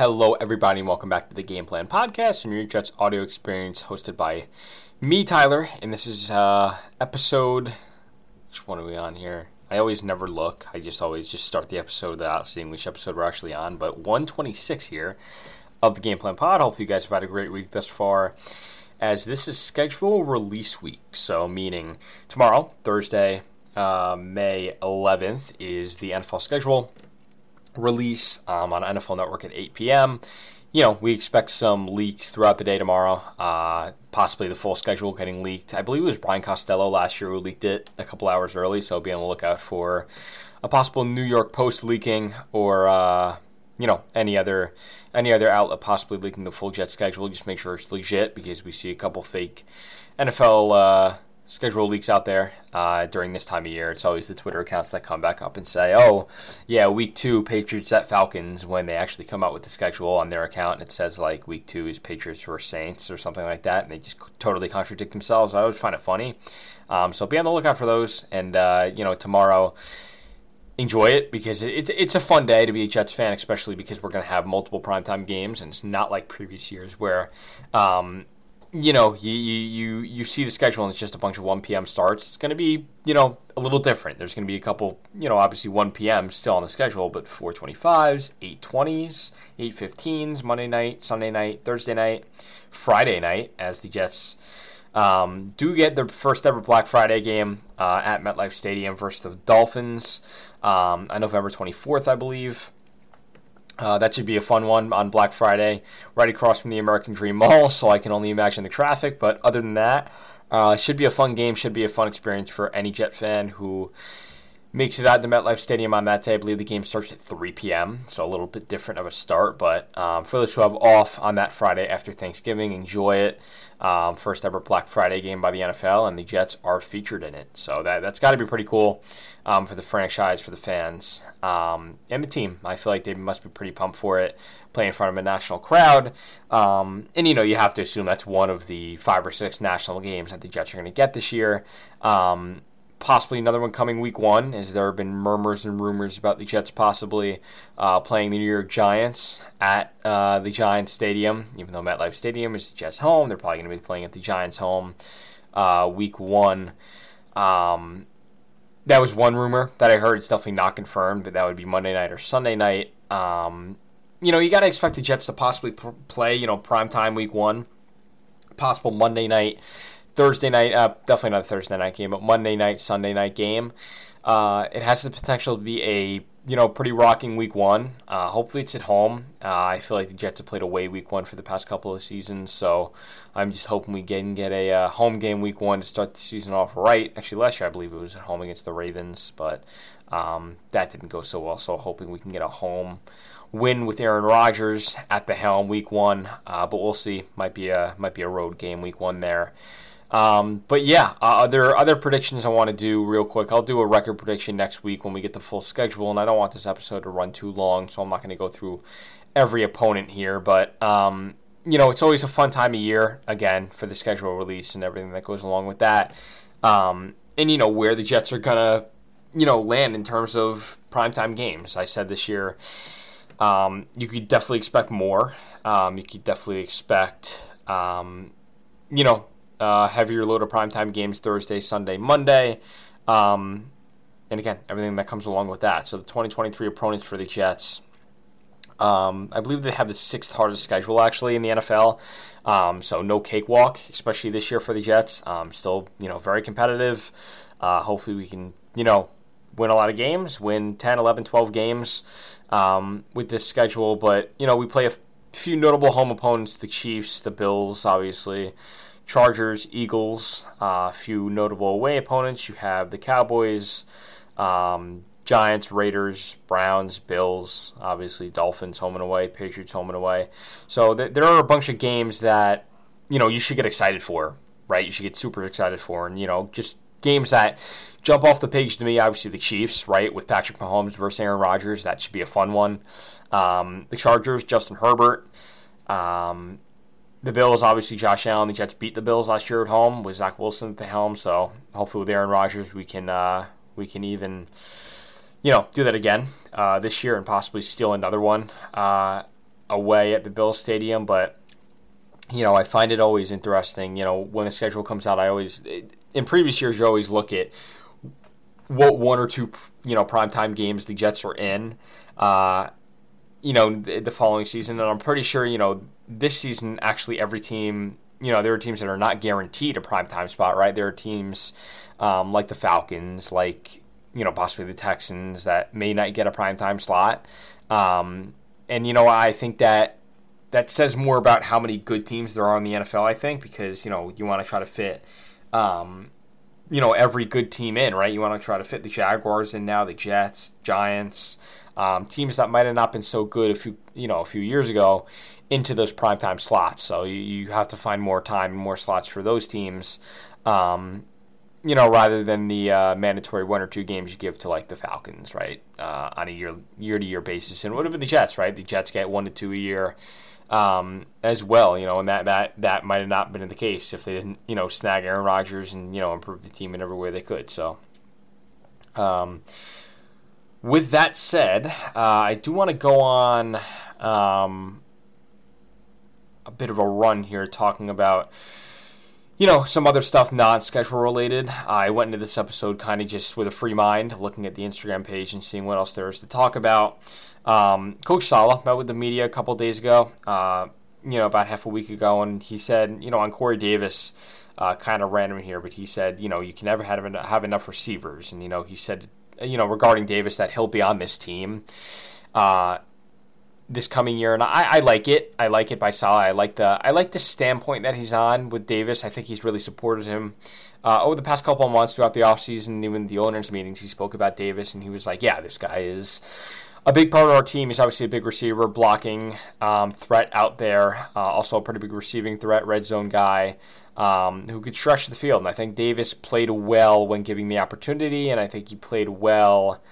Hello, everybody, and welcome back to the Game Plan Podcast and your Jets audio experience hosted by me, Tyler. And this is uh, episode. Which one are we on here? I always never look. I just always just start the episode without seeing which episode we're actually on. But 126 here of the Game Plan Pod. Hopefully, you guys have had a great week thus far. As this is schedule release week, so meaning tomorrow, Thursday, uh, May 11th, is the NFL schedule release um, on NFL Network at 8 p.m. You know, we expect some leaks throughout the day tomorrow. Uh, possibly the full schedule getting leaked. I believe it was Brian Costello last year who leaked it a couple hours early, so be on the lookout for a possible New York Post leaking or uh, you know any other any other outlet possibly leaking the full Jet schedule. Just make sure it's legit because we see a couple fake NFL. Uh, schedule leaks out there uh, during this time of year. It's always the Twitter accounts that come back up and say, "Oh, yeah, week two Patriots at Falcons." When they actually come out with the schedule on their account, and it says like week two is Patriots versus Saints or something like that, and they just totally contradict themselves. I always find it funny. Um, so be on the lookout for those. And uh, you know, tomorrow. Enjoy it because it's it's a fun day to be a Jets fan, especially because we're going to have multiple primetime games, and it's not like previous years where um, you know, you, you you see the schedule and it's just a bunch of 1 p.m. starts. It's going to be, you know, a little different. There's going to be a couple, you know, obviously 1 p.m. still on the schedule, but 425s, 820s, 815s, Monday night, Sunday night, Thursday night, Friday night, as the Jets um, do get their first ever Black Friday game uh, at MetLife Stadium versus the Dolphins um, on November 24th, I believe. Uh, that should be a fun one on Black Friday, right across from the American Dream Mall. So I can only imagine the traffic. But other than that, uh, should be a fun game. Should be a fun experience for any Jet fan who makes it out to MetLife Stadium on that day. I believe the game starts at 3 p.m., so a little bit different of a start. But um, for those who have off on that Friday after Thanksgiving, enjoy it. Um, first ever Black Friday game by the NFL, and the Jets are featured in it. So that, that's got to be pretty cool um, for the franchise, for the fans, um, and the team. I feel like they must be pretty pumped for it, playing in front of a national crowd. Um, and, you know, you have to assume that's one of the five or six national games that the Jets are going to get this year. Um, possibly another one coming week one, as there have been murmurs and rumors about the Jets possibly uh, playing the New York Giants at uh, the Giants Stadium. Even though MetLife Stadium is the Jets' home, they're probably going to be playing at the Giants' home uh, week one. Um, that was one rumor that I heard. It's definitely not confirmed, but that would be Monday night or Sunday night. Um, you know, you got to expect the Jets to possibly pr- play, you know, prime time week one, possible Monday night Thursday night, uh, definitely not a Thursday night game, but Monday night, Sunday night game. Uh, it has the potential to be a you know pretty rocking week one. Uh, hopefully it's at home. Uh, I feel like the Jets have played away week one for the past couple of seasons, so I'm just hoping we can get a uh, home game week one to start the season off right. Actually, last year I believe it was at home against the Ravens, but um, that didn't go so well. So hoping we can get a home win with Aaron Rodgers at the helm week one, uh, but we'll see. Might be a might be a road game week one there. Um, but yeah, uh, there are other predictions I want to do real quick. I'll do a record prediction next week when we get the full schedule, and I don't want this episode to run too long, so I'm not going to go through every opponent here. But um, you know, it's always a fun time of year again for the schedule release and everything that goes along with that. Um, and you know where the Jets are gonna, you know, land in terms of primetime games. I said this year, um, you could definitely expect more. Um, you could definitely expect, um, you know, uh, heavier load of primetime games Thursday, Sunday, Monday. Um, and again, everything that comes along with that. So the 2023 opponents for the Jets. Um, I believe they have the sixth hardest schedule actually in the NFL. Um, so no cakewalk, especially this year for the Jets. Um, still, you know, very competitive. Uh, hopefully we can, you know, win a lot of games, win 10, 11, 12 games um, with this schedule. But, you know, we play a few notable home opponents, the Chiefs, the Bills, obviously. Chargers, Eagles, uh, a few notable away opponents. You have the Cowboys, um, Giants, Raiders, Browns, Bills, obviously Dolphins home and away, Patriots home and away. So th- there are a bunch of games that you know you should get excited for, right? You should get super excited for, and you know just games that jump off the page to me. Obviously the Chiefs, right, with Patrick Mahomes versus Aaron Rodgers, that should be a fun one. Um, the Chargers, Justin Herbert. Um, the Bills, obviously, Josh Allen. The Jets beat the Bills last year at home with Zach Wilson at the helm. So hopefully, with Aaron Rodgers, we can uh, we can even you know do that again uh, this year and possibly steal another one. Uh, away at the Bills Stadium, but you know, I find it always interesting. You know, when the schedule comes out, I always, in previous years, you always look at what one or two, you know, primetime games the Jets are in, uh, you know, the, the following season. And I'm pretty sure, you know, this season, actually, every team, you know, there are teams that are not guaranteed a primetime spot, right? There are teams um, like the Falcons, like, you know, possibly the Texans that may not get a primetime slot. Um, and, you know, I think that that says more about how many good teams there are in the NFL. I think because you know you want to try to fit, um, you know, every good team in, right? You want to try to fit the Jaguars in now, the Jets, Giants, um, teams that might have not been so good a few you know a few years ago into those primetime slots. So you, you have to find more time and more slots for those teams. Um, you know, rather than the uh, mandatory one or two games you give to like the Falcons, right, uh, on a year year to year basis, and what about the Jets, right? The Jets get one to two a year um, as well. You know, and that that that might have not been the case if they didn't you know snag Aaron Rodgers and you know improve the team in every way they could. So. Um, with that said, uh, I do want to go on um, a bit of a run here talking about you know, some other stuff non schedule related. I went into this episode kind of just with a free mind, looking at the Instagram page and seeing what else there is to talk about. Um, Coach Saleh met with the media a couple days ago, uh, you know, about half a week ago, and he said, you know, on Corey Davis, uh, kind of random here, but he said, you know, you can never have have enough receivers, and you know, he said, you know, regarding Davis that he'll be on this team. Uh, this coming year, and I, I, like it. I like it by Saleh. I like the I like the standpoint that he's on with Davis. I think he's really supported him uh, over the past couple of months throughout the offseason, even the owners' meetings. He spoke about Davis, and he was like, "Yeah, this guy is a big part of our team. He's obviously a big receiver, blocking um, threat out there. Uh, also a pretty big receiving threat, red zone guy." Um, who could stretch the field. And I think Davis played well when giving the opportunity, and I think he played well,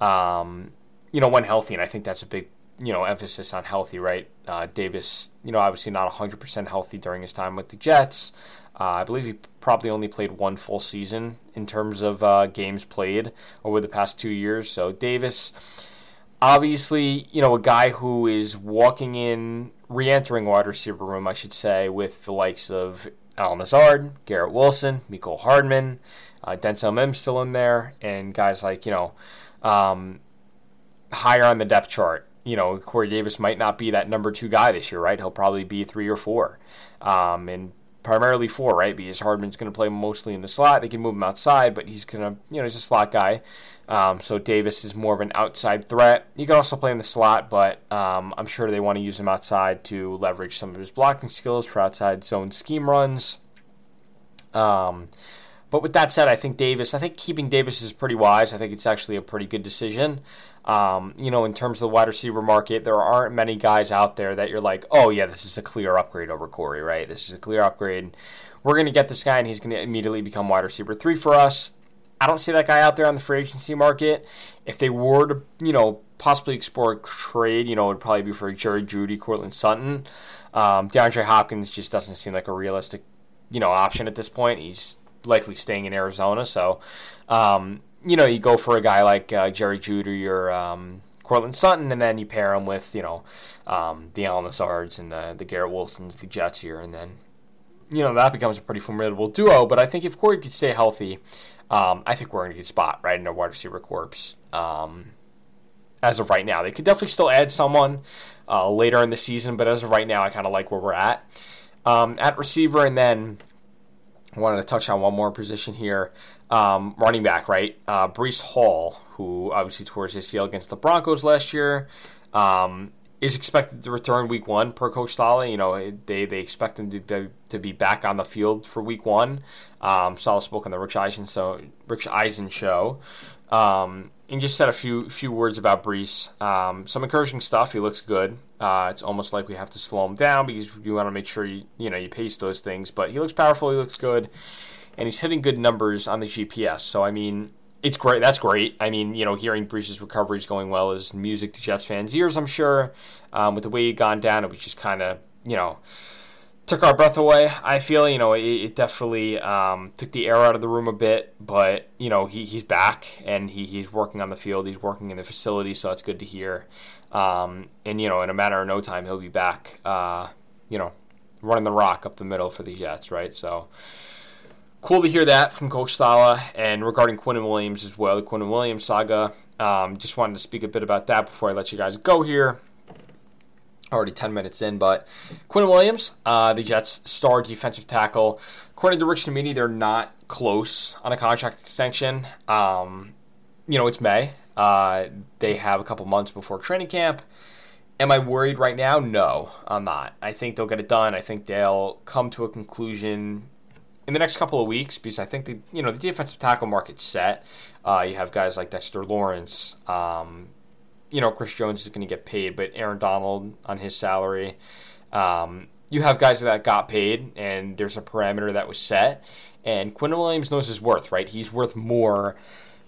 um, you know, when healthy. And I think that's a big you know, emphasis on healthy, right? Uh, Davis, you know, obviously not 100% healthy during his time with the Jets. Uh, I believe he probably only played one full season in terms of uh, games played over the past two years. So Davis, obviously, you know, a guy who is walking in, re-entering wide receiver room, I should say, with the likes of Allen Lazard, Garrett Wilson, Mecole Hardman, uh, Denzel Mims still in there, and guys like, you know, um, higher on the depth chart you know, Corey Davis might not be that number two guy this year, right? He'll probably be three or four, um, and primarily four, right? Because Hardman's going to play mostly in the slot. They can move him outside, but he's going to, you know, he's a slot guy. Um, so Davis is more of an outside threat. He can also play in the slot, but um, I'm sure they want to use him outside to leverage some of his blocking skills for outside zone scheme runs. Um, but with that said, I think Davis, I think keeping Davis is pretty wise. I think it's actually a pretty good decision. Um, you know, in terms of the wide receiver market, there aren't many guys out there that you're like, oh, yeah, this is a clear upgrade over Corey, right? This is a clear upgrade. We're going to get this guy and he's going to immediately become wide receiver three for us. I don't see that guy out there on the free agency market. If they were to, you know, possibly explore a trade, you know, it would probably be for Jerry Jeudy, Courtland Sutton. Um, DeAndre Hopkins just doesn't seem like a realistic, you know, option at this point. He's likely staying in Arizona. So, um, you know, you go for a guy like uh, Jerry Jeudy or um, Courtland Sutton, and then you pair him with, you know, um, the Allen Lazards and the, the Garrett Wilsons, the Jets here, and then, you know, that becomes a pretty formidable duo. But I think if Corey could stay healthy, um, I think we're in a good spot, right, in a wide receiver corps. Um, as of right now, they could definitely still add someone uh, later in the season, but as of right now, I kind of like where we're at. Um, at receiver, and then I wanted to touch on one more position here. Um, running back, right? Uh, Breece Hall, who obviously tore his ACL against the Broncos last year, um, is expected to return week one per Coach Saleh. You know, they, they expect him to be, to be back on the field for week one. Um, Saleh spoke on the Rich Eisen, so, Rich Eisen show. Um, and just said a few few words about Breece. Um, some encouraging stuff. He looks good. Uh, it's almost like we have to slow him down because you want to make sure you you know you pace those things. But he looks powerful. He looks good, and he's hitting good numbers on the GPS. So I mean, it's great. That's great. I mean, you know, hearing Breece's recovery is going well is music to Jets fans' ears. I'm sure. Um, with the way he gone down, it was just kind of you know took our breath away. I feel you know it, it definitely um, took the air out of the room a bit, but you know he, he's back and he, he's working on the field. He's working in the facility, so it's good to hear. Um, and you know, in a matter of no time, he'll be back. Uh, you know, running the rock up the middle for the Jets, right? So cool to hear that from Coach Saleh. And regarding Quinnen Williams as well, the Quinnen Williams saga. Um, just wanted to speak a bit about that before I let you guys go here already 10 minutes in, but Quinn Williams, uh, the Jets' star defensive tackle. According to Rich Cimini, they're not close on a contract extension. Um, you know, it's May. Uh, they have a couple months before training camp. Am I worried right now? No, I'm not. I think they'll get it done. I think they'll come to a conclusion in the next couple of weeks because I think the you know the defensive tackle market's set. Uh, you have guys like Dexter Lawrence, um, you know, Chris Jones is going to get paid, but Aaron Donald on his salary. Um, you have guys that got paid, and there's a parameter that was set. And Quinn Williams knows his worth, right? He's worth more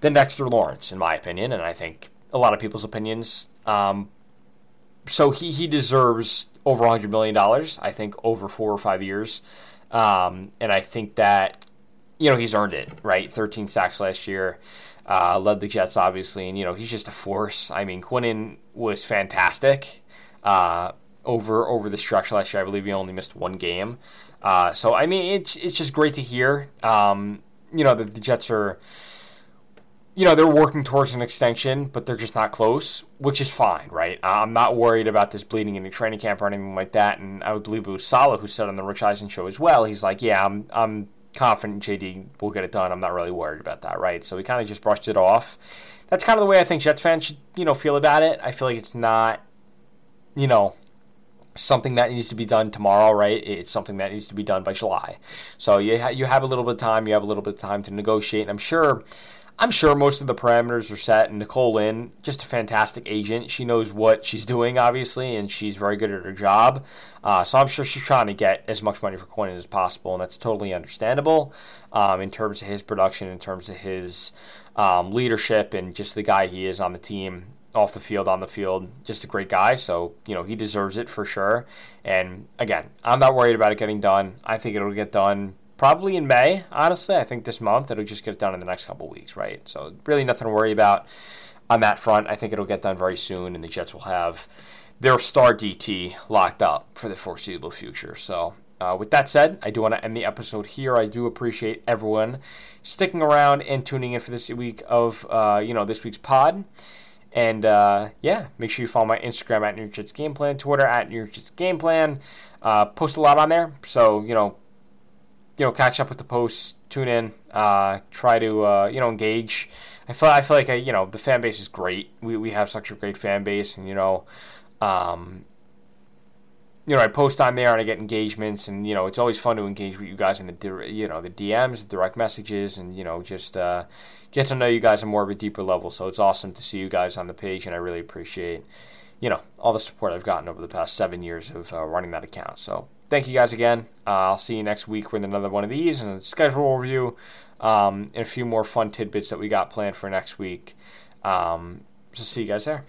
than Dexter Lawrence, in my opinion, and I think a lot of people's opinions. Um, so he, he deserves over $100 million, I think, over four or five years. Um, and I think that, you know, he's earned it, right? 13 sacks last year. Uh, led the Jets, obviously, and you know he's just a force. I mean, Quinnen was fantastic uh, over over the stretch last year. I believe he only missed one game. Uh, so I mean, it's it's just great to hear. Um, you know, the, the Jets are, you know, they're working towards an extension, but they're just not close, which is fine, right? I'm not worried about this bleeding into training camp or anything like that. And I would believe it was Saleh who said on the Rich Eisen show as well. He's like, yeah, I'm I'm confident JD will get it done. I'm not really worried about that, right? So we kind of just brushed it off. That's kind of the way I think Jets fans should, you know, feel about it. I feel like it's not, you know, something that needs to be done tomorrow, right? It's something that needs to be done by July. So you ha- you have a little bit of time. You have a little bit of time to negotiate. And I'm sure I'm sure most of the parameters are set. And Nicole Lynn, just a fantastic agent. She knows what she's doing, obviously, and she's very good at her job. Uh, so I'm sure she's trying to get as much money for Quinnen as possible, and that's totally understandable um, in terms of his production, in terms of his um, leadership, and just the guy he is on the team. Off the field, on the field, just a great guy. So, you know, he deserves it for sure. And again, I'm not worried about it getting done. I think it'll get done probably in May. Honestly, I think this month it'll just get done in the next couple weeks, right? So really nothing to worry about on that front. I think it'll get done very soon, and the Jets will have their star DT locked up for the foreseeable future. So. Uh, with that said, I do want to end the episode here. I do appreciate everyone sticking around and tuning in for this week of uh, you know this week's pod. And uh, yeah, make sure you follow my Instagram at New Jets Game Plan, Twitter at New Jets Game Plan. Uh, post a lot on there, so you know you know, catch up with the posts, tune in, uh, try to uh, you know engage. I feel I feel like I, you know the fan base is great. We we have such a great fan base, and you know, um, you know I post on there and I get engagements, and you know it's always fun to engage with you guys in the you know the DMs, the direct messages, and you know just uh, get to know you guys on more of a deeper level. So it's awesome to see you guys on the page, and I really appreciate you know all the support I've gotten over the past seven years of uh, running that account. So thank you guys again. Uh, I'll see you next week with another one of these and a schedule review um, and a few more fun tidbits that we got planned for next week. Um, so see you guys there.